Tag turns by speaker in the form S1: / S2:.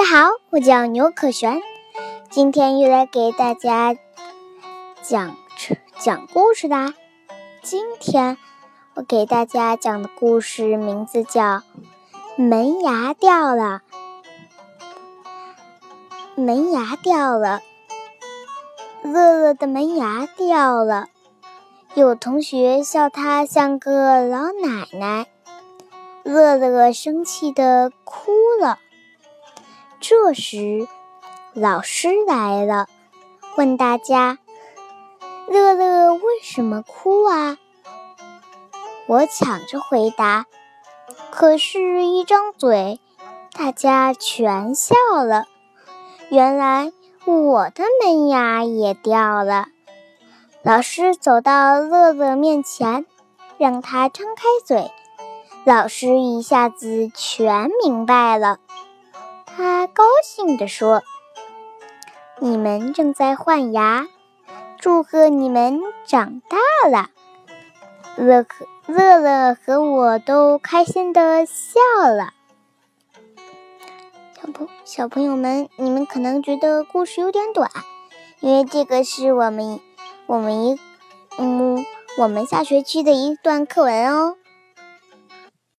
S1: 大家好，我叫牛可璇，今天又来给大家讲讲故事啦。今天我给大家讲的故事名字叫《门牙掉了》。门牙掉了，乐乐的门牙掉了，有同学笑他像个老奶奶，乐乐生气的哭了。这时，老师来了，问大家：“乐乐为什么哭啊？”我抢着回答，可是，一张嘴，大家全笑了。原来我的门牙也掉了。老师走到乐乐面前，让他张开嘴，老师一下子全明白了。他高兴地说：“你们正在换牙，祝贺你们长大了。”乐可乐乐和我都开心的笑了。小朋小朋友们，你们可能觉得故事有点短，因为这个是我们我们一嗯我们下学期的一段课文哦。